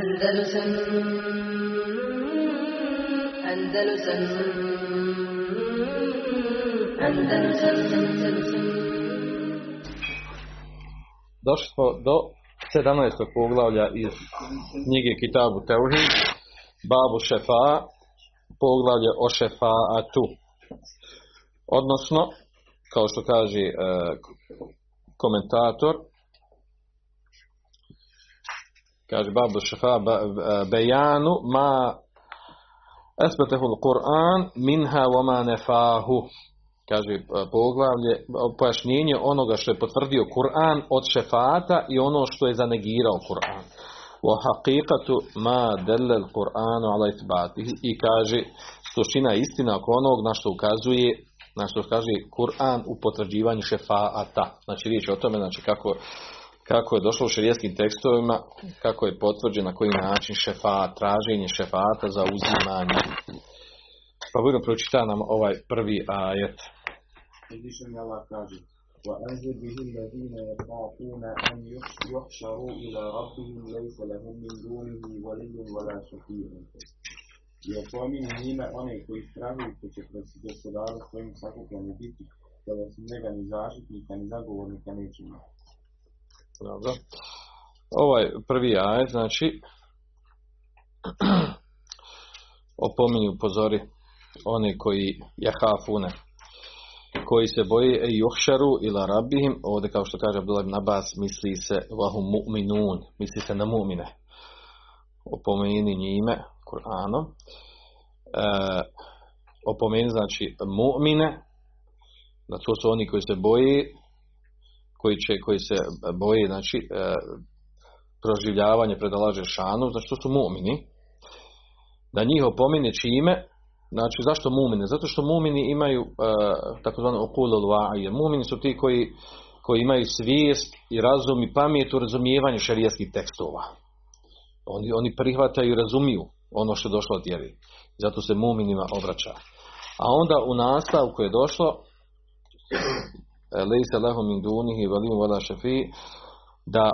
Andalusam Andalusam Andalusam Andalusam Došli smo do 17. poglavlja iz knjige Kitabu Teuhid, Babu Šefa, poglavlje o šefaatu. Odnosno, kao što kaže e, komentator, kaže Babu Šefa e, bejanu ma esbetehu Kur'an minha wa ma nefahu kaže e, poglavlje, pojašnjenje onoga što je potvrdio Kur'an od šefata i ono što je zanegirao Kur'an. Wa haqiqatu ma dalla al-Qur'anu ala ithbatihi i kaže suština istina oko onog na što ukazuje na što kaže Kur'an u potvrđivanju šefaata. Znači riječ o tome znači kako kako je došlo u šerijskim tekstovima, kako je potvrđeno na koji način šefat, traženje šefata za uzimanje. Pa budemo pročitati nam ovaj prvi ajet. Uzvišeni Allah kaže وأنذر به الذين يخافون أن يحشروا إلى ربهم ليس لهم من دونه ولي ولا شفيع I opomini njime one koji strahuju ko će pred gospodaru svojim sakupljeni biti, kada se njega ni zaštitnika ni zagovornika neće imati. Dobro. Ovaj prvi ajet, znači, opominju, pozori, one koji jahafune, koji se boje e juhšaru ila rabihim, ovdje kao što kaže Abdullah ibn Abbas, misli se vahum mu'minun, misli se na mu'mine. Opomeni njime, Kur'anom. E, opomeni znači mu'mine, da to su oni koji se boje, koji, će, koji se boje, znači, e, proživljavanje predalaže šanu, znači to su mu'mini. Da njih opomine čime, Znači, zašto mumine? Zato što mumini imaju takozvano okulul va'ije. Mumini su ti koji, koji imaju svijest i razum i pamet u razumijevanju šarijeskih tekstova. Oni, oni prihvataju i razumiju ono što je došlo od vjeri. Zato se muminima obraća. A onda u nastavku je došlo lejse lehum min dunihi valim vala šefi da,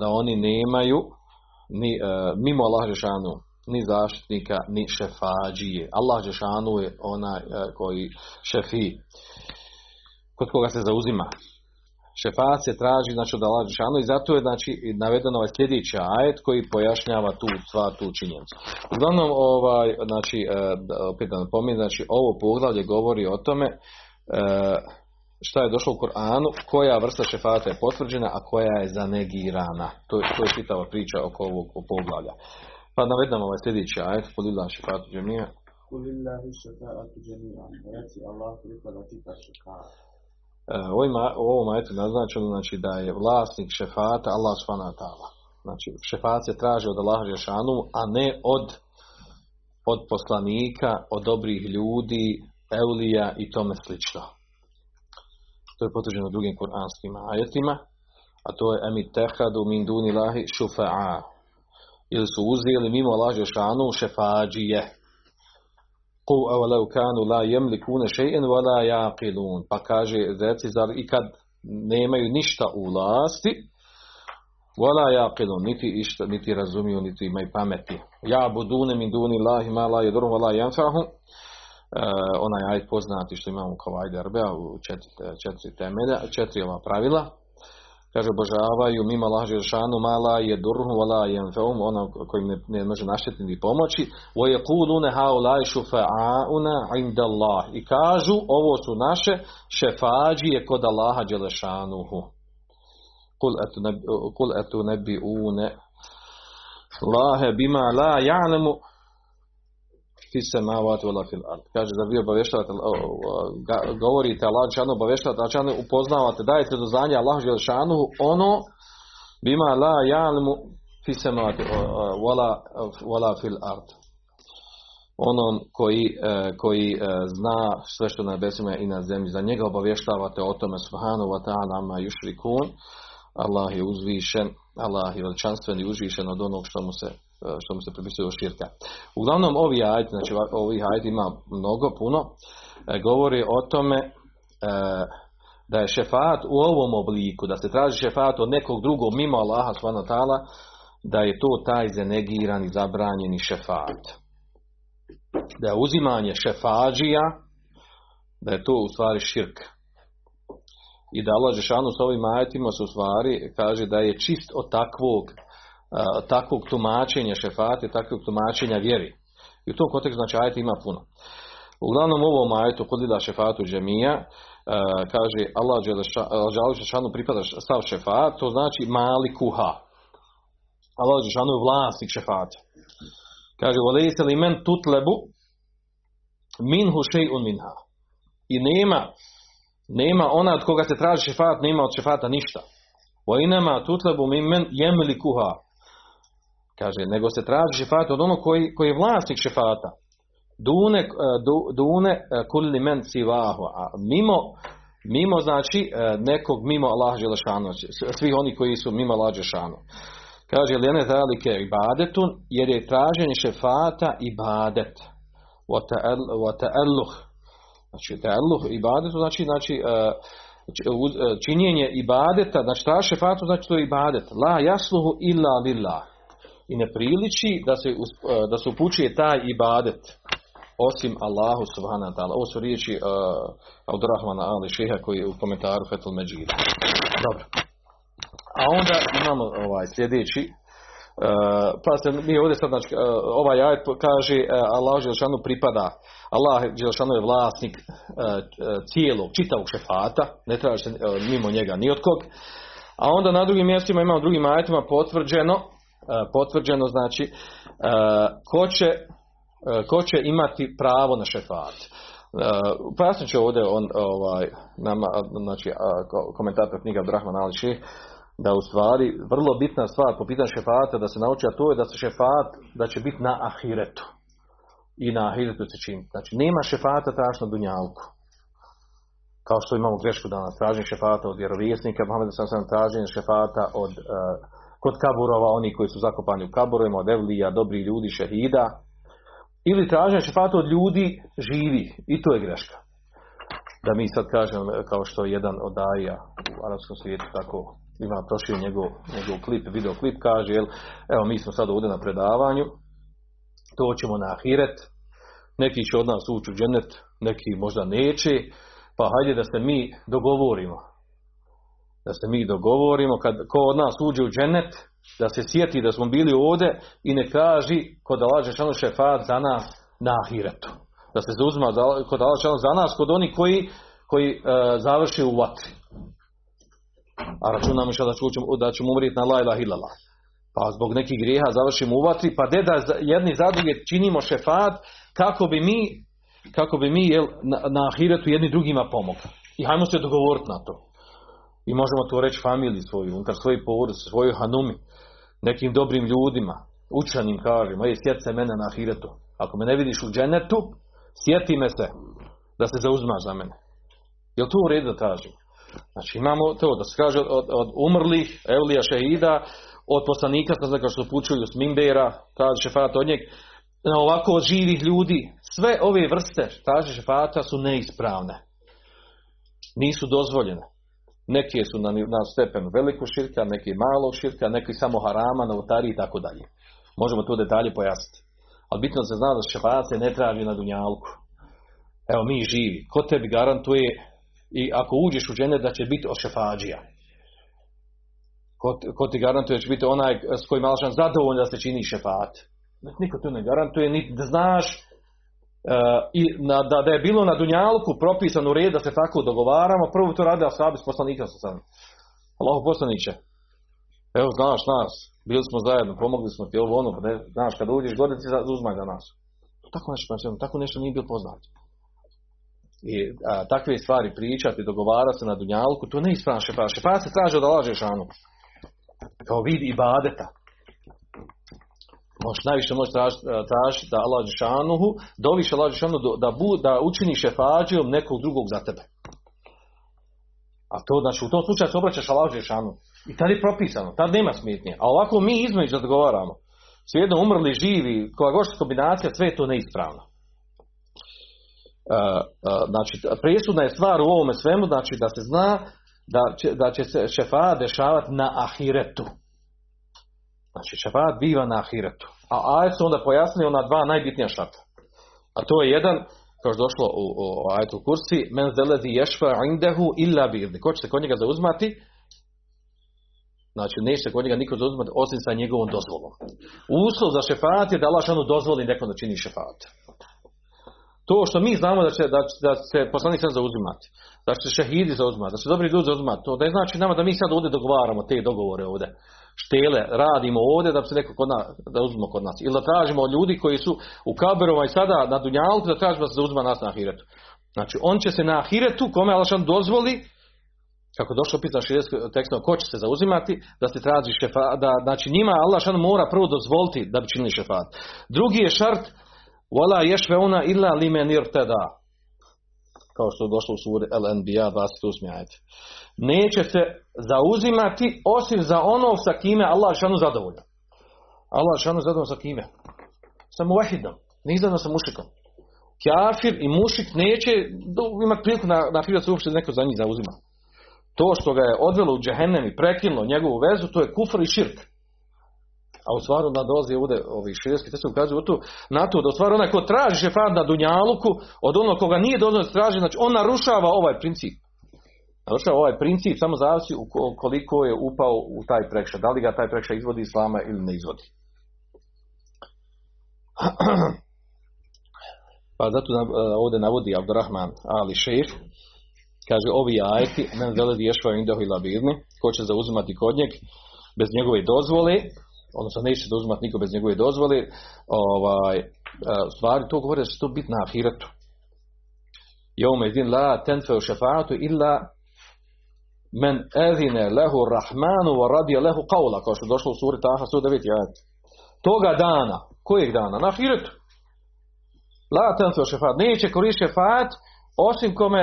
da oni nemaju ni, uh, mimo Allah Žešanu ni zaštitnika, ni šefađije. Allah Žešanu je onaj koji šefi, kod koga se zauzima. Šefat se traži znači, od Allah Žešanu i zato je znači, navedeno ovaj sljedeći ajet koji pojašnjava tu stvar, tu činjenicu. Uglavnom, ovaj, znači, opet da napominjem, znači, ovo poglavlje govori o tome šta je došlo u Koranu, koja vrsta šefata je potvrđena, a koja je zanegirana. To, to je čitava priča oko ovog poglavlja. Pa navedemo ovaj sljedeći ajet, kulillah šefatu džemija. Kulillahi šefa'atu džemija. Reci Allah pripada ti ta šefa'at. U ovom ajetu naznačeno znači da je vlasnik šefata Allah subhanahu. Znači šefat se traži od Allaha Žešanu, a ne od, od poslanika, od dobrih ljudi, eulija i tome slično. To je potvrđeno drugim kuranskim ajetima, a to je emi tehadu min duni lahi šufa'a ili su uzeli mimo Allah Žešanu šefađije. Ku avalau kanu la jemlikune še'en vala jaqilun. Pa kaže, reci, zar i kad nemaju ništa u vlasti, vala jaqilun, niti, išta, niti razumiju, niti imaju pameti. Ja budune min duni lahi ma la vala janfahum. Uh, onaj ajd poznati što imamo kao ajde arbea u četiri, četiri temelja, četiri ova pravila, kaže obožavaju mimo Allah Žešanu mala je durhu vala jenfeum, ono koji ne, ne može naštetiti ni pomoći, wa yaquluna haulai shufa'auna inda Allah. I kažu ovo su naše šefađije kod Allaha Đelešanuhu. Kul etu nebi, une Lahe bima la ja'lemu fi samavati wala fil ard. Kaže da vi obavještavate govorite Allah džanu obavještavate Allah džanu upoznavate dajete do znanja Allah džanu ono bima la ya'lamu fi samavati wala fil ard. Onom koji, koji zna sve što na nebesima i na zemlji. Za njega obavještavate o tome subhanahu wa ta'ala ma yushrikun. Allah je uzvišen, Allah je veličanstven i uzvišen od onog što mu se što mu se pripisuje od širka. Uglavnom ovi ajti, znači ovih ajti ima mnogo, puno, govori o tome da je šefat u ovom obliku, da se traži šefat od nekog drugog mimo Allaha subhanahu da je to taj zanegirani, zabranjeni šefat. Da je uzimanje šefađija, da je to u stvari širk. I da Allah Žešanu s ovim ajetima su u stvari kaže da je čist od takvog, takvog tumačenja šefate, takvog tumačenja vjeri. I u tom kontekstu znači ajet ima puno. Uglavnom ovom ajetu lida šefatu džemija kaže Allah Žešanu pripada stav šefat, to znači mali kuha. Allah Žešanu je vlasnik šefata. Kaže, volejse li men tutlebu minhu še'un minha. I nema, nema ona od koga se traži šefat, nema od šefata ništa. Wa inama tutlebu min men jemli kuha. Kaže, nego se traži šefat od onog koji, koji je vlasnik šefata. Dune, eh, du, dune eh, kulli men sivahu. A mimo, mimo znači eh, nekog mimo Allah Želešanu. Svih oni koji su mimo Allah Želešanu. Kaže, lene zalike ibadetun, jer je traženje šefata ibadet. Wa ta'alluh. Znači, ta'alluh ibadetu znači, znači činjenje ibadeta, znači ta šefatu znači to je ibadet. La jasluhu illa lillah. I ne priliči da se, da se upućuje taj ibadet osim Allahu subhanahu wa ta'ala. Ovo su riječi uh, Abdurrahmana Ali Šeha koji je u komentaru Fetul Međid. Dobro. A onda imamo ovaj sljedeći Uh, pa se mi ovdje sad znači, uh, ovaj ajet kaže uh, Allah Đelšanu pripada Allah Đelšanu je vlasnik cijelog, čitavog šefata ne traži se mimo njega ni od kog a onda na drugim mjestima imamo drugim ajetima potvrđeno potvrđeno znači ko će ko će imati pravo na šefat. Pojasnit ću ovdje on, ovaj, nama, znači, komentator knjiga Abdurrahman Ali Šeh, da u stvari vrlo bitna stvar po pitanju šefata da se nauči, a to je da se šefat, da će biti na ahiretu. I na ahiretu se čini. Znači, nema šefata tražno dunjalku. Kao što imamo grešku danas, traženje šefata od vjerovjesnika, Mohamed sam sam traženje šefata od, uh, kod kaburova, oni koji su zakopani u kaburovima, od evlija, dobri ljudi, šehida, ili traženje šefata od ljudi živi. I to je greška. Da mi sad kažem, kao što je jedan od daja u arabskom svijetu tako ima prošio njegov, njegov klip, video klip, kaže, jel, evo mi smo sad ovdje na predavanju, to ćemo na ahiret, neki će od nas ući u dženet, neki možda neće, pa hajde da se mi dogovorimo. Da se mi dogovorimo, kad ko od nas uđe u dženet, da se sjeti da smo bili ovdje i ne kaži kod Allah šano šefat za nas na ahiretu. Da se zauzma kod Allah za nas, kod oni koji, koji uh, završi u vatri. A računamo što da, ćemo, da ćemo umrijeti na la illallah. Pa zbog nekih grijeha završimo u vatri, pa de da jedni za druge činimo šefat kako bi mi, kako bi mi jel, na, na ahiretu jedni drugima pomogli. I hajmo se dogovoriti na to. I možemo to reći familiji svoju, unutar svoje porodice, svojoj hanumi, nekim dobrim ljudima, učenim kažem, ej, sjeti se mene na ahiretu. Ako me ne vidiš u dženetu, sjeti me se da se zauzmaš za mene. Jel to u redu da kažem? Znači imamo to da se kaže od, od umrlih, Evlija Šehida, od poslanika, sa kao što pučuju s Mimbera, traži šefat od njeg, ovako od živih ljudi, sve ove vrste traži šefata su neispravne. Nisu dozvoljene. Neke su na, na stepenu velikog širka, neki malog širka, neki samo harama, novotari i tako dalje. Možemo to detalje pojasniti. Ali bitno se zna da šefat se ne traži na dunjalku. Evo mi živi. Ko tebi garantuje i ako uđeš u džene da će biti ošefađija. Ko, ko ti garantuje da će biti onaj s kojim Alšan zadovoljno da se čini šefat. Niko to ne garantuje, niti da znaš i na, da, da je bilo na Dunjalku propisan u red da se tako dogovaramo, prvo to radi Ashabi s poslanikom sa sam. Allah poslaniće, evo znaš nas, bili smo zajedno, pomogli smo ti ovo ono, pa ne, znaš, kada uđeš godine ti uzmaj za nas. Tako nešto, tako nešto nije bilo poznato i a, takve stvari pričati, dogovarati se na dunjalku, to ne ispravno šefa. Šefa se traži da laže šanu. Kao vid ibadeta. Možeš najviše možeš tražiti traž da Allah Žešanuhu, doviš Allah da, bu, da učini šefađijom nekog drugog za tebe. A to znači u tom slučaju se obraćaš Allah Žešanu. I tad je propisano, tad nema smetnje. A ovako mi između da dogovaramo. Svijedno umrli, živi, koja gošta kombinacija, sve je to neispravno. Uh, uh, znači, presudna je stvar u ovome svemu, znači da se zna da će, da će se šefa dešavati na ahiretu. Znači, šefat biva na ahiretu. A ajet su onda pojasnili ona dva najbitnija šarta. A to je jedan, kao što došlo u, u ajetu kursi, men zelezi ješfa indehu illa birni. Ko će se kod njega zauzmati? Znači, neće se kod njega niko zauzmati osim sa njegovom dozvolom. Uslov za šefat je da Allah dozvoli nekom da čini šefat. To što mi znamo da će, da, da se poslanik sad zauzimati, da će se šehidi zauzimati, da će dobri ljudi zauzimati, to ne znači nama da mi sad ovdje dogovaramo te dogovore ovdje. Štele, radimo ovdje da bi se neko kod nas, da uzmemo kod nas. Ili da tražimo ljudi koji su u kaberova i sada na Dunjalku da tražimo da se zauzima nas na Ahiretu. Znači, on će se na Ahiretu, kome Allah šan dozvoli, kako došlo pisano širijskim tekstom, ko će se zauzimati, da se traži šefat, da, znači njima Allah šan mora prvo dozvoliti da bi činili šefat. Drugi je šart, Wala yashfa'una illa liman irtada. Kao što je došlo u suri Al-Anbiya 28. ajet. Neće se zauzimati osim za ono sa kime Allah šanu zadovoljan. Allah šanu zadovoljan sa kime? Sa muvahidom. Nije zadovoljan sa mušikom. Kafir i mušik neće imati priliku na, na da se uopšte neko za njih zauzima. To što ga je odvelo u džehennem i prekinulo njegovu vezu, to je kufr i širk. A u stvaru da dolazi ovdje ovi širijski tekst ukazuju to, na to da u stvaru onaj ko traži šefat na dunjaluku od onog koga nije dozvoljeno traži, znači on narušava ovaj princip. Narušava ovaj princip, samo zavisi u ko- koliko je upao u taj prekšaj. Da li ga taj prekšaj izvodi iz islama ili ne izvodi. Pa zato nam, e, ovdje navodi Abdurrahman Ali Šejh, kaže ovi ajeti, men zeledi ješva indahu ila birni, ko će zauzimati kod njeg bez njegove dozvole, odnosno neće zauzimati niko bez njegove dozvole, ovaj, e, u stvari to govore da će to biti na ahiretu. Jome idin la tenfeu šefa'atu illa men ezine lehu rahmanu wa radija lehu qawla, kao što je došlo u suri Taha 109. ajet. Toga dana, kojeg dana? Na ahiretu. La tenfeu šefa'at, neće koristiti šefa'at osim kome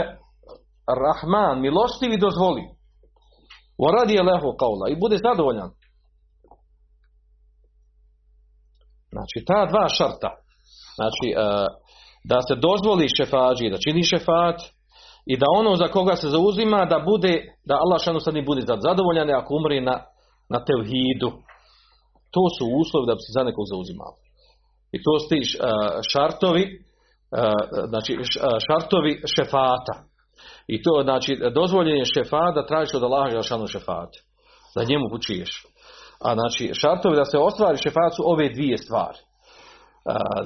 Rahman, milostivi dozvoli. Wa radija lehu qawla i bude zadovoljan. Znači, ta dva šarta, znači, e, da se dozvoli šefađi da čini šefat i da ono za koga se zauzima da bude, da Allah šanu sad ne bude zad- zadovoljan ako umri na, na tevhidu. To su uslovi da bi se za nekog zauzimao. I to su ti e, šartovi, e, znači šartovi šefata. I to znači dozvoljen je šefat tražiš od Allaha Želšanu šefat. Da njemu učiješ. A znači šartovi da se ostvari šefat su ove dvije stvari.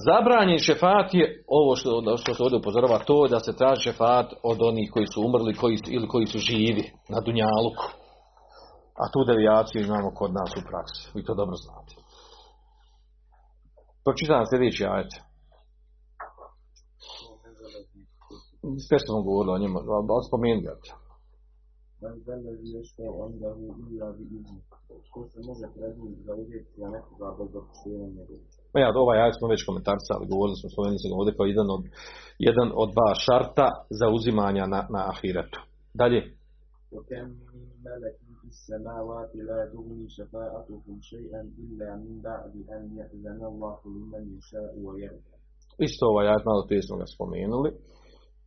Zabranjen šefat je ovo što, što se ovdje upozorava, to je da se traži šefat od onih koji su umrli koji ili koji su živi na Dunjaluku. A tu devijaciju imamo kod nas u praksi. Vi to dobro znate. Pročitam sljedeći ajet. Sve što smo govorili o njemu, ali spomenuti ga. Ko se može predvidjeti za uvjeti, za nekoga bez opisivanja njegovih? Ma ja, ovaj ajet smo već komentarcali, govorili smo spomenuli se ovdje kao jedan od, jedan od dva šarta za uzimanja na, na ahiretu. Dalje. Isto ovaj ajet, malo prije smo ga spomenuli.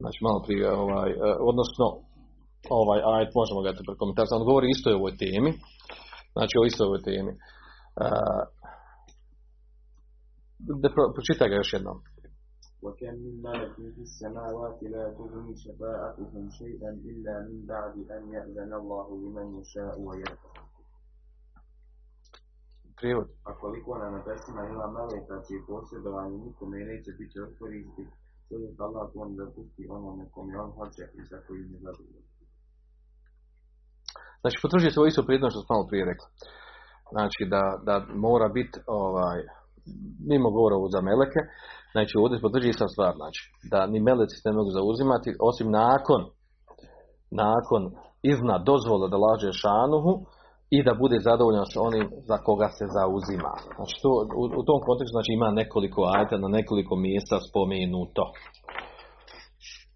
Znači malo prije, ovaj, e, odnosno ovaj ajet, možemo ga te prekomentarati, on govori isto o ovoj temi, znači o istoj ovoj temi. Uh, da pro, pročitaj ga još jednom. وكم من ملك في السماوات لا تغني شفاعتهم شيئا إلا من بعد أن يأذن الله لمن يشاء ويرضى. Prijevod. A koliko na nebesima ima meleka čije posjedovanje nikome neće biti od koristi, čovjek Allah to onda pusti onome kome on hoće i za kojim je zadovoljan. Znači, potvrđuje se ovo isto prijedno što smo malo prije rekli. Znači, da, da mora biti, ovaj, mimo govora ovo za meleke, znači ovdje potvrđuje ista stvar, znači, da ni meleci ne mogu zauzimati, osim nakon, nakon izna dozvola da laže šanuhu i da bude zadovoljan sa onim za koga se zauzima. Znači, to, u, u tom kontekstu znači, ima nekoliko ajta na nekoliko mjesta spomenuto.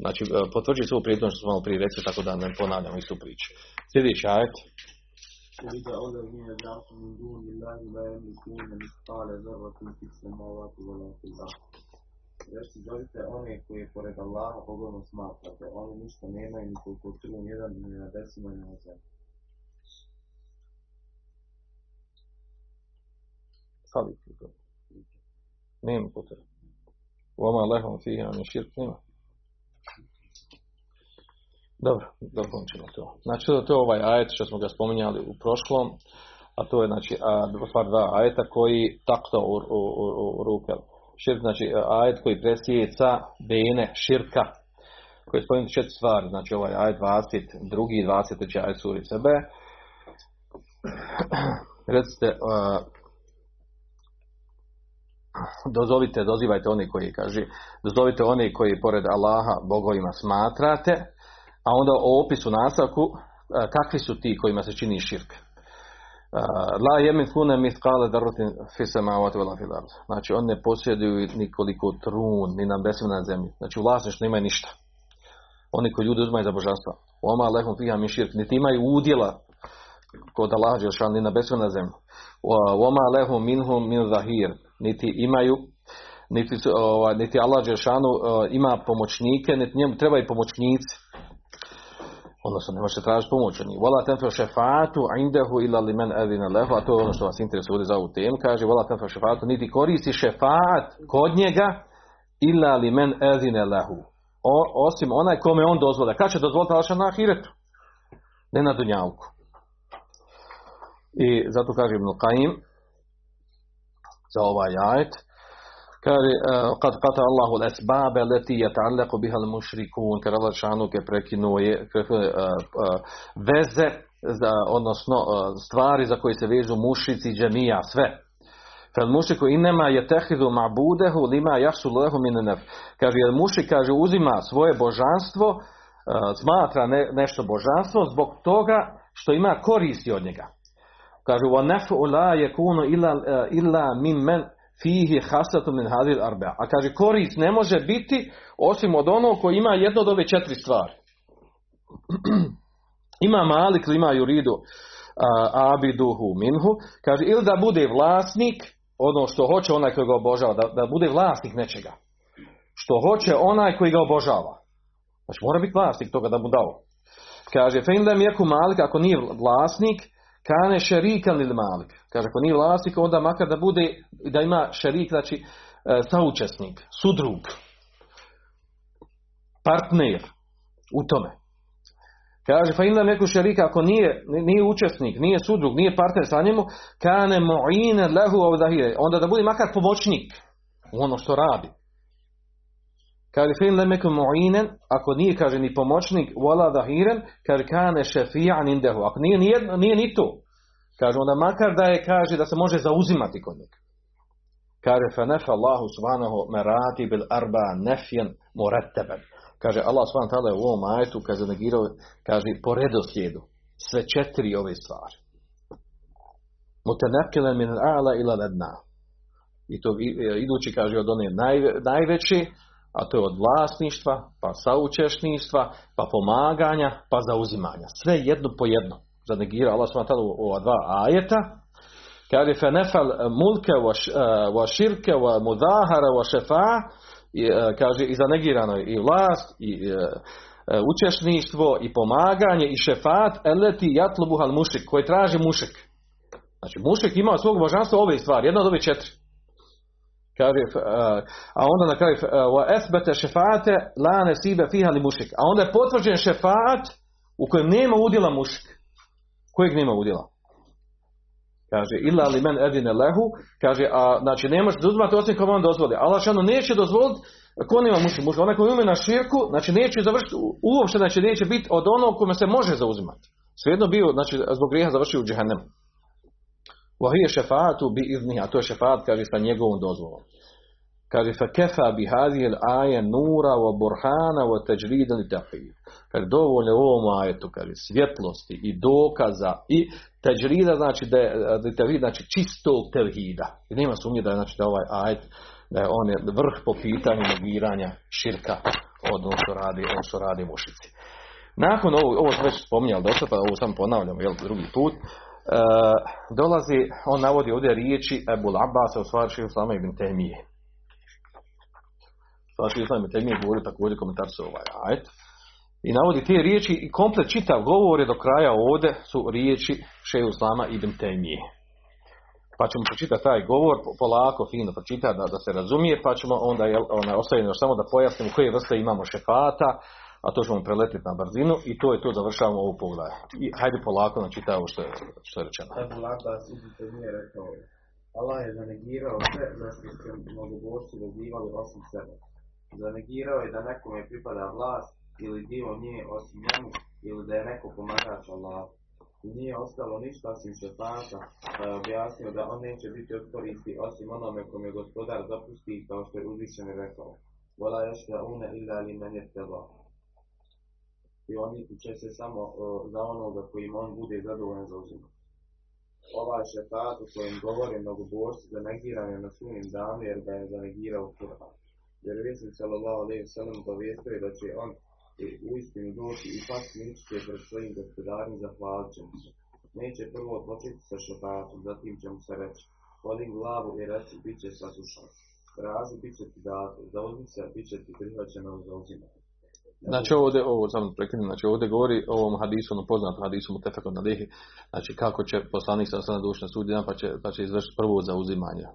Znači, e, potvrđuje se ovo prijedno što smo malo prije rekli, tako da ne ponavljamo istu priču. Sljedeći ajet. قل ادعوا الذين زعمتم من دون الله لا يملكون مثقال ذرة في السماوات ولا في الأرض. Reci, zovite one koje pored Allaha pogodno smatrate, oni ništa nemaju ni koliko trun jedan ni na desima ni na zemlji. fali puta. Nema puta. Oma lehom fiha min širk nema. Dobro, dokončimo to. Znači, to je ovaj ajet što smo ga spominjali u prošlom, a to je znači, a, stvar dva ajeta koji takto u, u, u, u ruke. Širk, znači, ajet koji presjeca bene širka, koji spominje četiri stvari, znači ovaj ajet 20, drugi i 23 ajet suri sebe. Recite, dozvolite, dozivajte oni koji kaže, dozvolite oni koji pored Allaha bogovima smatrate, a onda o opisu nastavku kakvi su ti kojima se čini širk. La jemin kune mitkale fil ard. Znači on ne posjeduju nikoliko trun ni na besima zemlji. Znači u vlasništvu nemaju ništa. Oni koji ljudi uzmaju za božanstva. Oma lehum fiha mi širk. Niti imaju udjela kod Allah Đelšan ni na besima zemlji. Oma lehum minhum min zahir niti imaju niti, ovaj, niti Allah Đelšanu uh, ima pomoćnike, niti njemu trebaju pomoćnici. Odnosno, ne može tražiti pomoć od njih. Vola tenfa šefatu indehu ila li men edine lehu, a to je ono što vas interesuje ovdje za ovu temu, kaže vola tenfa šefatu, niti koristi šefat kod njega ila li men edine lehu. O, osim onaj kome on dozvole. Kad će dozvoliti Allah na ahiretu? Ne na dunjalku. I zato kaže Ibn Qaim, za ovaj ajet. Kaže, kad kata Allahu l'esbabe leti je ta'allaku biha al-mušrikun, kada Allah šanuk je prekinuo je, veze, za, odnosno stvari za koje se vežu mušici džemija, sve. Fel mušiku inema je tehidu ma'budehu lima jasu lehu minenef. Kaže, jer mušik, kaže, uzima svoje božanstvo, smatra ne, nešto božanstvo zbog toga što ima koristi od njega. Kaže, wa naf'u la yakunu illa, illa mimmen fihi hasatu min hadil arba. A kaže, korist ne može biti osim od onog koji ima jedno od ove četiri stvari. ima malik ili ima juridu abiduhu minhu. Kaže, ili da bude vlasnik, ono što hoće onaj koji ga obožava, da, da bude vlasnik nečega. Što hoće onaj koji ga obožava. Znači, mora biti vlasnik toga da mu dao. Kaže, fe indem jeku malik, ako nije vlasnik, Kane šerika lil malik. Kaže, ako nije vlasnik, onda makar da bude, da ima šerik, znači e, saučesnik, sudrug, partner u tome. Kaže, fa inda neku šerika, ako nije, nije učesnik, nije sudrug, nije partner sa njemu, kane mu'ine lehu ovdahire. Onda da bude makar pomoćnik u ono što radi. Kaže, fin lemeku mu'inen, ako nije, kaže, ni pomoćnik, wala dahiren, kaže, kane šefi'an indehu. Ako nije, nije, nije ni to. Kaže, onda makar da je, kaže, da se može zauzimati kod njega. Kaže, fa nefa Allahu subhanahu merati bil arba nefjen muretteben. Kaže, Allah subhanahu ta'ala u ovom ajetu, kaže, negirao, kaže, po redoslijedu, sve četiri ove stvari. Mutenekile min a'la ila ledna. I to idući, kaže, od one naj, najveći, a to je od vlasništva, pa saučešništva, pa pomaganja, pa zauzimanja. Sve jedno po jedno. Zanegira Allah u ova dva ajeta. Kaže fe nefal mulke wa širke wa mudahara wa šefa kaže i zanegirano i vlast i učešništvo i pomaganje i šefat eleti jatlubuhal mušik koji traži mušik. Znači mušik ima svog božanstva ove stvari, jedna od ove četiri. Kaže, a onda na kraju wa esbete šefate la nesibe fiha li mušik. A onda je potvrđen šefat u kojem nema udjela mušik. Kojeg nema udjela? Kaže, illa li men edine lehu, kaže, a znači ne možete uzmati osim kome on dozvoli. Allah šano neće dozvoliti ko nema mušik, mušik. Onaj koji ume na širku, znači neće završiti, uopšte znači neće biti od onog kome se može zauzimati. Svejedno bio, znači zbog grijeha završio u džehennemu. Šefatu bi iznih, a to je šefat, kaže, sa njegovom dozvolom. Kaže, nura wa burhana wa teđrida li taqid. Kaže, dovoljno u ovom ajetu, kaže, svjetlosti i dokaza i teđrida, znači da je, tevhid, znači čistog tevhida. I nema sumnje da je, znači, da ovaj ajet, da je on je vrh po pitanju negiranja širka od ono što radi, ono što radi mušici. Nakon ovo, ovo smo već spominjali dosta, pa ovo sam ponavljamo, jel, drugi put, dolazi, on navodi ovdje riječi Ebu Abbas u stvari Islama ibn Temije. Stvari Islama ibn Temije govori također komentar se ovaj ajet. I navodi te riječi i komplet čitav govor je do kraja ovdje su riječi šeju Islama ibn Temije. pa ćemo pročitati taj govor po- polako, fino pročitati da, da se razumije, pa ćemo onda ostavimo još samo da pojasnimo koje vrste imamo šefata, a to ćemo preletiti na brzinu i to je to završavamo ovu poglavlje. I hajde polako načitaj ovo što je, što je rečeno. Ebu Abbas ibn Taymiye rekao je Allah je zanegirao sve za što se mnogobošci vezivali osim sebe. Zanegirao je da nekome pripada vlast ili dio nje osim njemu ili da je neko pomagač Allah. I nije ostalo ništa osim šefata, pa je objasnio da on neće biti od osim onome kome gospodar dopusti kao što je uzvišen rekao. Vola yashfa'una illa liman yattaba. I oni će se samo uh, za onoga kojim on bude zadovoljan zauzimati. Ovaj šefat u kojem govore mnogobožci za negiranje na sunnim danu jer ga je zanegirao Kur'an. Jer vjesnik sallallahu alaihi sallam obavijestio je da će on u istinu doći i pasti ničke pred svojim gospodarom zahvalit će mu se. Neće prvo početi sa šefatom, zatim će mu se reći, podigni glavu i reci, bit će saslušan. Traži, bit će ti dato, zauzmi se, bit će ti prihvaćeno za uzimanje. Znači ovdje, ovo samo prekinem, znači ovdje govori o ovom hadisu, ono poznatom hadisu Mutefekon na lihi, znači kako će poslanik sa sada doći na sud dan, pa će, pa će izvršiti prvo zauzimanje.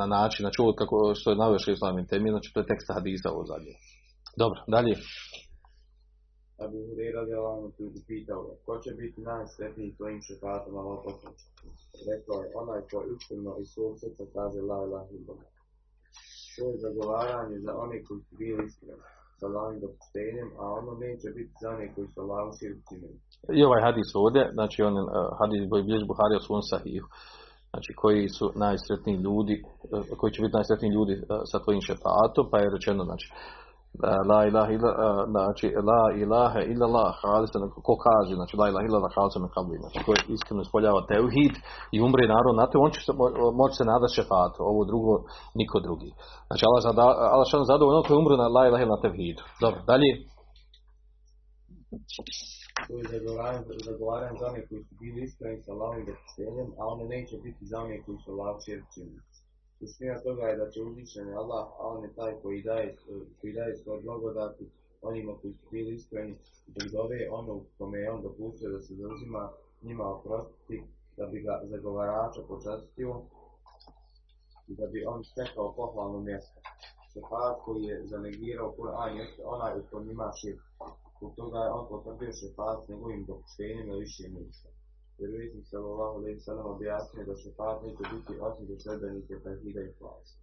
Na način, znači ovo kako, što je naveo še islamim temi, znači to je tekst hadisa ovo zadnje. Dobro, dalje. Abu Hurera radijallahu anhu pitao je, ko će biti najsretniji tvojim šefatom Allah poslanče? Rekao je, onaj ko iskreno iz svog srca kaže la ilaha illallah. To je zagovaranje za one koji su bili iskreni, sa Allahim dopuštenjem, a ono neće biti za one koji su činili. I ovaj hadis ovdje, znači on je, uh, hadis koji bilježi Buhari u svom sahiju, znači koji su najsretniji ljudi, uh, koji će biti najsretniji ljudi uh, sa tvojim šefatom, pa je rečeno, znači, la ilaha illa, znači, la ilaha illa Allah, halisa, ko kaže, znači, la ilaha illa Allah, halisa me kabli, znači, ko iskreno ispoljava teuhid i umre narod na te, on će se, mo- moći se nadati šefatu, ovo drugo, niko drugi. Znači, Allah, zada, Allah šan zadovoljno koji umre na la ilaha illa teuhidu. Dobro, dalje. To je zagovaranje, za one koji su bili iskreni sa Allahim dopuštenjem, a ono neće biti za one koji su činili. Suština toga je da će uzvišeni Allah, a on je taj koji daje, koji daje svoj blagodati onima koji su bili iskreni, zbog dove ono kome je on dopustio da se zauzima njima oprostiti, da bi ga zagovarača počastio i da bi on stekao pohvalno mjesto. Šefat koji je zanegirao Kur'an jeste onaj u kojem ima. Zbog toga je on potvrdio šefat s njegovim dopuštenjem na više mjesta. Jer vjesnik sallallahu alaihi sallam objasnio da šefat neće biti osim za sredbenike tevhida i klasa.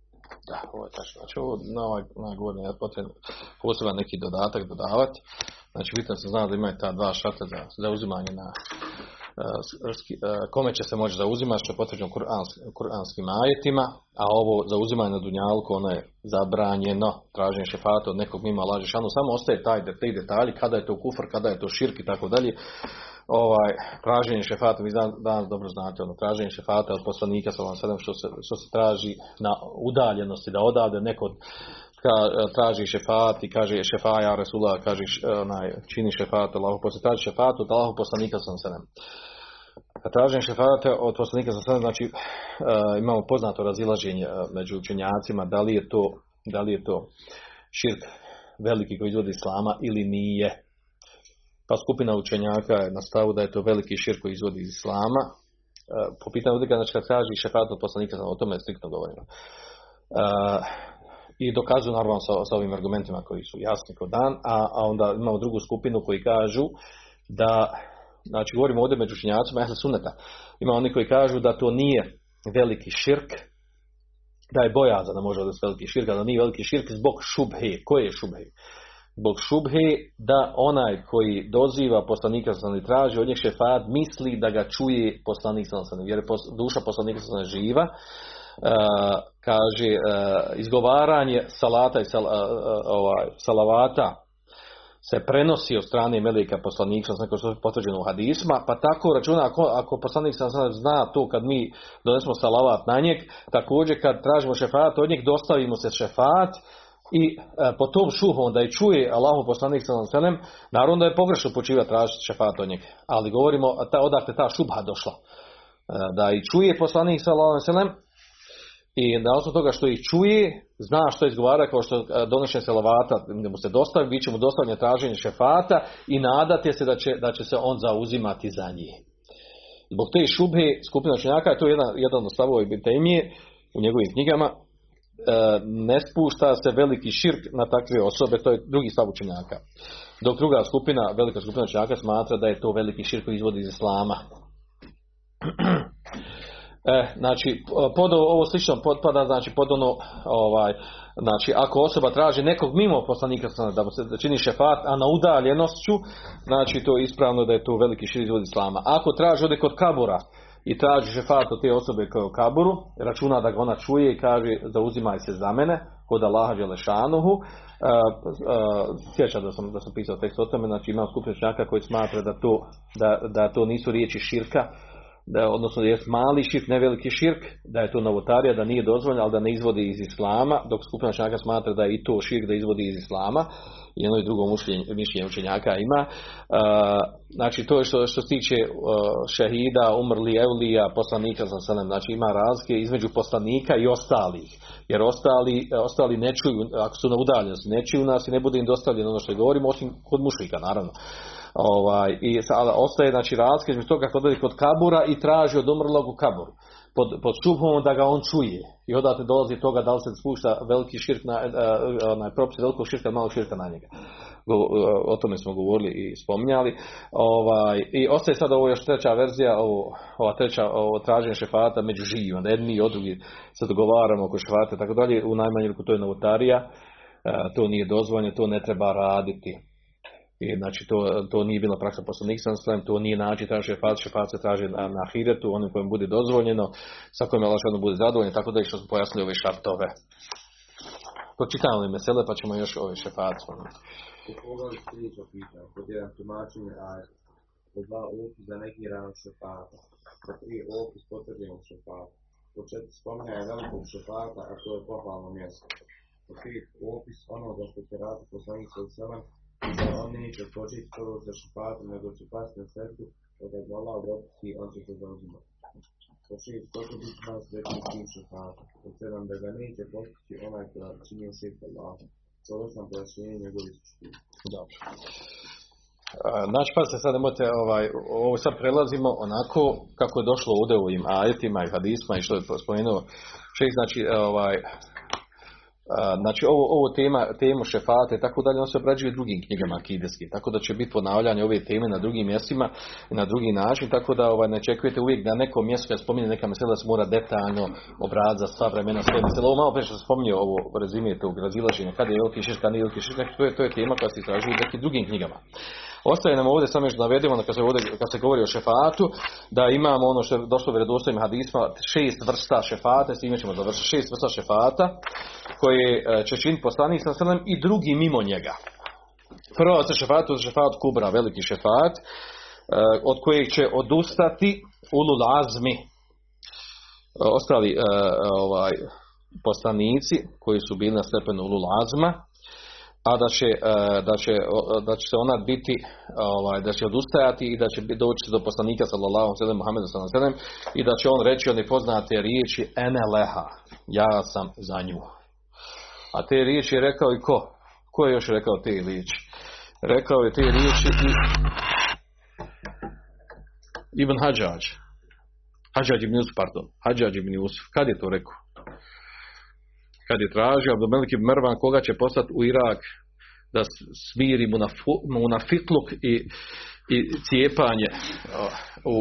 Da, ovo je tačno. Znači ovo na ovaj, na ovaj je potrebno poseban neki dodatak dodavati. Znači bitno se zna da imaju ta dva šarta za zauzimanje na uh, ski- uh, kome će se moći zauzimati što je potvrđeno kurans, kuranskim ajetima, a ovo zauzimanje na dunjalku ono je zabranjeno traženje šefata od nekog mimo laži. Samo ostaje taj, ti detalji kada je to kufr, kada je to širk i tako dalje. Ovaj, traženje šefata, vi dan, danas dobro znate, ono, traženje šefata od poslanika sa vam što se, što se traži na udaljenosti, da odavde neko ka, traži šefat i kaže šefa ja Resulullah, kaže onaj, čini šefat, Allahu posle traži šefat od Allahu poslanika sa vam tražim šefata od poslanika sa sve, znači e, imamo poznato razilaženje e, među učenjacima da li je to, da li je to širk veliki koji izvodi islama ili nije. Pa skupina učenjaka je na da je to veliki širk koji izvodi iz islama. E, po pitanju ovdje, znači kad traži šefat od poslanika, o tome striktno govorimo. E, I dokazuju naravno sa, sa ovim argumentima koji su jasni kod dan, a, a onda imamo drugu skupinu koji kažu da znači govorimo ovdje među učenjacima ehli sunneta. Ima oni koji kažu da to nije veliki širk, da je bojazan da može odvesti veliki širk, da nije veliki širk zbog šubhe. Koje je šubhe? Zbog šubhe da onaj koji doziva poslanika sa ne traži od njeg šefat misli da ga čuje poslanik sa jer duša poslanika sa živa, Uh, kaže uh, izgovaranje salata i sal, uh, ovaj, salavata se prenosi od strane meleka poslanika, znači što je potvrđeno u hadisma, pa tako računa ako, ako poslanik sam zna to kad mi donesemo salavat na njeg, također kad tražimo šefat od njeg, dostavimo se šefat i e, po tom šuhom da i čuje Allahu poslanik sallallahu alejhi naravno da je pogrešno počivati tražiti šefat od njega, ali govorimo ta odakle ta šubha došla. E, da i čuje poslanik sallallahu alejhi i na osnovu toga što ih čuje, zna što izgovara kao što e, donošenje salavata da mu se dostavi, bit će mu dostavljanje traženje šefata i nadate se da će, da će se on zauzimati za njih. Zbog te šubhe skupina učenjaka, to je jedan, jedan od stavova Ibn Taymije u njegovim knjigama, ne spušta se veliki širk na takve osobe, to je drugi stav učenjaka. Dok druga skupina, velika skupina učenjaka smatra da je to veliki širk koji izvodi iz islama. E, znači, pod ovo slično potpada, znači pod ono, ovaj, znači, ako osoba traži nekog mimo poslanika da mu se čini šefat, a na udaljenošću, znači to je ispravno da je to veliki šir izvod islama. Ako traži ovdje kod kabura i traži šefat od te osobe kao kaburu, računa da ga ona čuje i kaže zauzimaj se za mene, kod Allaha Đelešanuhu, uh, sjeća da sam, da sam pisao tekst o tome, znači imam skupinu koji smatra da to, da, da to nisu riječi širka, da, odnosno da je mali širk, ne veliki širk, da je to novotarija, da nije dozvoljeno, ali da ne izvodi iz islama, dok skupina smatra da je i to širk da izvodi iz islama, jedno i drugo mišljenje učenjaka ima. E, znači to je što, što se tiče uh, šehida, umrli, evlija, poslanika za selem, znači ima razlike između poslanika i ostalih, jer ostali, ostali ne čuju, ako su na udaljenosti, ne čuju nas i ne bude im dostavljeno ono što govorimo, osim kod mušlika naravno. Ovaj, I sada ostaje znači razlika između toga kod kod kabura i traži od umrlog u kaburu. Pod, pod šubhom da ga on čuje. I odatle dolazi toga da li se spušta veliki širk na, e, e, onaj propis velikog širka, malog širka na njega. O tome smo govorili i spominjali. Ovaj, I ostaje sada ovo još treća verzija, ovo, ova treća, ovo traženje šefata među živima. Jedni i drugi se dogovaramo oko šefata tako dalje. U najmanju ruku to je novotarija. E, to nije dozvoljeno, to ne treba raditi. I znači to, to nije bila praksa poslanik sam to nije način traži šefat, šefat se traži na, na hiretu, onim kojem bude dozvoljeno, sa kojim Allah bude zadovoljen, tako da je što smo pojasnili ove šartove. Pročitamo li mesele pa ćemo još ove šefat spomenuti. U pogledu sljedeća pitanja, pod jedan tumačenje ajet, po dva opis za neki ran šefata, po tri opis potvrđenog šefata, po četiri spominjanje velikog šefata, a to je pohvalno mjesto. Po pet opis onoga što će raditi poslanik sa on neće početi prvo sa šupatom, nego će pasti na srcu, kada Allah dopusti, on će se zauzimati. Po šest, to će biti nas s tim šupatom. Po sedam, da ga neće postići onaj koja činio šest Allah. Po osam, pojašnjenje njegovi suštine. Dobro. Znači, pa se sad nemojte, ovaj, ovo sad prelazimo onako kako je došlo ovdje u ovim ajetima i hadisma i što je spomenuo šest, znači, ovaj, Znači ovo, ovo tema, temu šefate tako dalje, on se obrađuje drugim knjigama akideskim, tako da će biti ponavljanje ove teme na drugim mjestima na drugi način, tako da ovaj, ne čekujete uvijek da neko mjesto kad spominje neka mesela da se mora detaljno obraditi za sva vremena sve mesela. Ovo malo prije što sam spominjao ovo rezime tog razilaženja, kad je veliki širk, nije veliki širk, to je, to je tema koja se istražuje u nekim drugim knjigama. Ostaje nam ovdje samo još da navedemo kad se, ovdje, kad se govori o šefatu, da imamo ono što je došlo vjerodostojnim hadisma, šest vrsta šefata, s time ćemo završiti, šest vrsta šefata, koje e, će činiti poslanik sa srnem i drugi mimo njega. Prvo vrsta šefata je šefat kubra, veliki šefat, e, od kojeg će odustati ulul azmi, ostali e, ovaj, poslanici koji su bili na stepenu ulul azma, a da će, e, da će, da će se ona biti, ovaj, da će odustajati i da će doći do poslanika sallallahu alejhi Muhammeda sallallahu i da će on reći one poznate riječi ene leha, ja sam za nju. A te riječi je rekao i ko? Ko je još rekao te riječi? Rekao je te riječi i Ibn Hadžađ. Hadžađ ibn Yusuf, pardon. Hadžađ ibn Yusuf. Kad je to rekao? Kad je tražio Abdomelik ibn Mervan koga će poslati u Irak da smiri mu na fitluk i, i cijepanje u,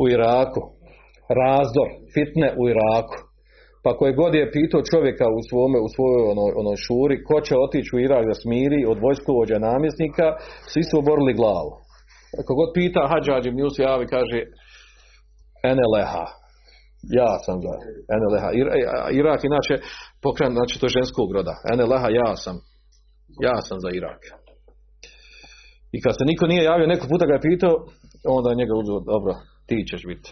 u Iraku. Razdor, fitne u Iraku. Pa koje god je pitao čovjeka u, svome, u svojoj onoj, onoj šuri, ko će otići u Irak da smiri od vojskovođa namjesnika, svi su oborili glavu. Ako god pita Hadžađi Mjus javi, kaže leha, ja sam za Eneleha. Irak inače pokren, znači to je ženskog roda. Eneleha, ja sam. Ja sam za Irak. I kad se niko nije javio, neko puta ga je pitao, onda njega uzeo, dobro, ti ćeš biti.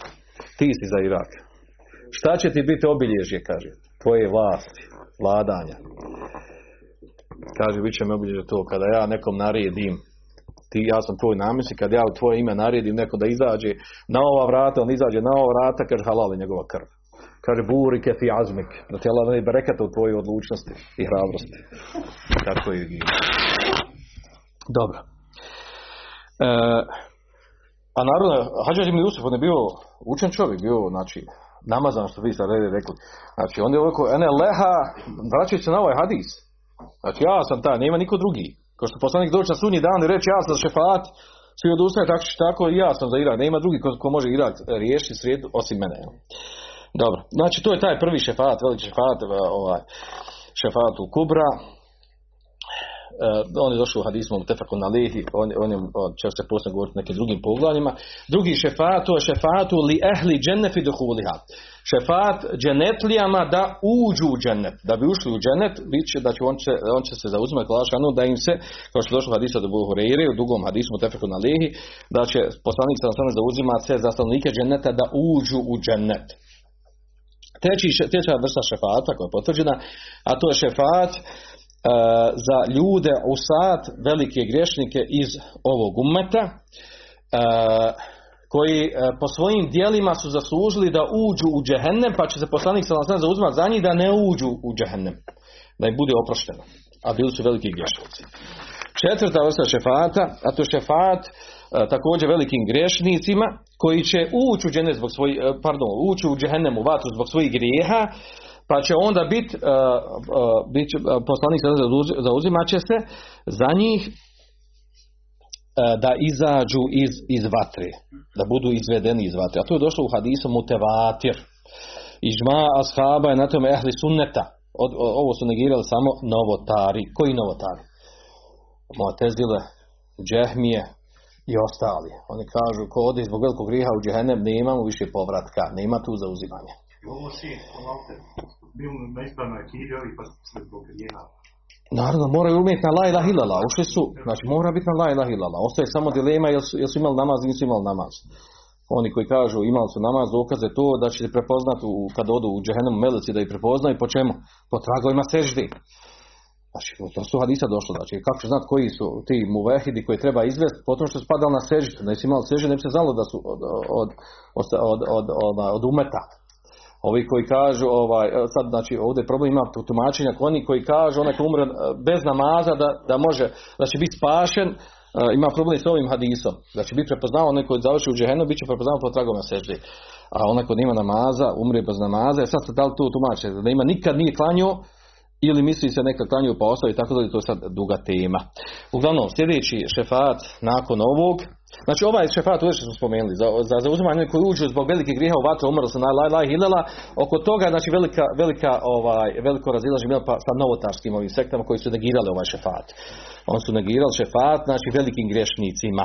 Ti si za Irak. Šta će ti biti obilježje, kaže, tvoje vlasti, vladanja. Kaže, bit će mi obilježje to, kada ja nekom naredim ti, ja sam tvoj namjesnik, kad ja u tvoje ime naredim neko da izađe na ova vrata, on izađe na ova vrata, kaže halal je njegova krv. Kaže burike fi azmik, da ti Allah ne berekata u tvojoj odlučnosti i hrabrosti. Tako je Dobro. E, A naravno, Hadžađ ibn Jusuf, on je bio učen čovjek, bio, znači, namazan, što vi sad rekli. Znači, on je ovako, ene leha, vraćajući se na ovaj hadis. Znači, ja sam ta, nema niko drugi. Kao što poslanik doći na sunji dan i reći, ja sam šefat, svi odustaje tako, tako i ja sam za Irak. Nema drugi ko, ko može Irak riješiti srijedu osim mene. Dobro, znači to je taj prvi šefat, veliki šefat, ovaj, šefat u Kubra. Uh, on je došao u hadismu Tefakun na lihi, on, on je, on će se posebno govoriti nekim drugim poglavljima. Drugi šefat, to je šefatu li ehli džennefi duhuliha. Šefat dženetlijama da uđu u džennet, da bi ušli u džennet, bit će da će on, će, on će se zauzimati klašanu da im se, kao što je došlo u hadisu od Buhureyre, u dugom hadismu Tefakun na lihi, da će poslanik sa nas zauzimati sve za stanovnike dženneta da uđu u džennet. Treći, treća vrsta šefata koja je potvrđena, a to je šefat uh, za ljude u sad, velike grešnike iz ovog ummeta, uh, koji uh, po svojim dijelima su zaslužili da uđu u džehennem, pa će se poslanik sa zauzimati za njih da ne uđu u džehennem, da im bude oprošteno, a bili su veliki grešnici. Četvrta vrsta šefata, a to je šefat također velikim grešnicima koji će ući u džennet zbog svojih, pardon, ući u džehennem u vatru zbog svojih grijeha, pa će onda biti bit poslanik zauzimat će se za njih da izađu iz, iz vatre, da budu izvedeni iz vatre. A to je došlo u hadisu mutevatir. Ižma ashaba je na tome ehli sunneta. Od, ovo su negirali samo novotari. Koji novotari? Muatezile, džehmije, i ostali. Oni kažu, ko ode zbog velikog griha u džehennem, nema mu više povratka, nema tu zauzimanja. Ovo si, bil na ispravnoj akidi, ovi pa se zbog grijeha. Naravno, moraju umjeti na la ilaha illallah, ušli su, znači mora biti na la ilaha illallah, ostaje samo dilema jel su, jel su imali namaz, nisu imali namaz. Oni koji kažu imali su namaz, dokaze to da će prepoznati u, kad odu u džehennem meleci da ih prepoznaju, po čemu? Po tragovima seždi. Znači, to su hadisa došlo, znači, kako će znati koji su ti muvehidi koji treba izvesti, potom što su spadali na seždu, da su imali seždu, ne bi se znalo da su od, od, od, od, od, od, od umeta. Ovi koji kažu, ovaj, sad, znači, ovdje problem ima tumačenja, oni koji kažu, onaj ko umre bez namaza, da, da može, da će biti spašen, ima problem s ovim hadisom, da će biti prepoznao onaj koji završi u džehenu, bit će prepoznao po tragom seždi. A onaj ko nema namaza, umre bez namaza, sad se da li tu tumače, da ima nikad nije klanio, ili misli se neka klanju pa ostavi, tako da je to sad duga tema. Uglavnom, sljedeći šefat nakon ovog, znači ovaj šefat uvijek smo spomenuli, za, za zauzimanje koji uđu zbog velike grijeha u vatru, umrlo se na laj, laj, hilela, oko toga, znači velika, velika, ovaj, veliko razilaženje pa sa novotarskim ovim sektama koji su negirali ovaj šefat. On su negirali šefat, znači velikim grešnicima.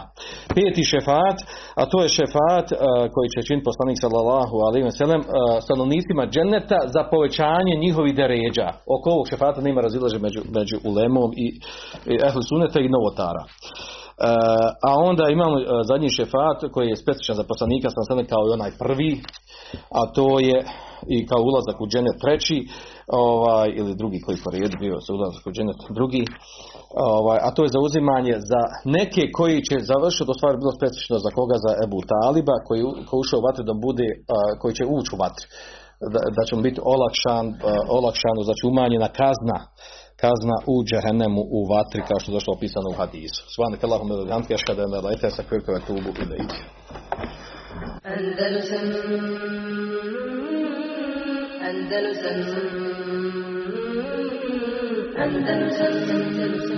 Peti šefat, a to je šefat uh, koji će činiti poslanik sallallahu alaihi wa sallam uh, stanovnicima dženeta za povećanje njihovih deređa. Oko ovog šefata nema razilaženja među, među ulemom i, i suneta i novotara. Uh, a onda imamo uh, zadnji šefat koji je specifičan za poslanika sam sada kao i onaj prvi a to je i kao ulazak u dženet treći ovaj, ili drugi koji po redu bio za ulazak u dženet drugi ovaj, a to je zauzimanje za neke koji će završiti, to stvar bilo specifično za koga, za Ebu Taliba, koji, koji ušao u vatru da bude, uh, koji će ući u vatru. Da, da će mu biti olakšan, olakšano, znači umanjena kazna, kazna u džehennemu u vatri, kao što je došlo opisano u hadisu. Svane Allahum ili Antke, aškada ne lajte, sa kvirka ve tubu i da ići. Andalusam Andalusam Andalusam Andalusam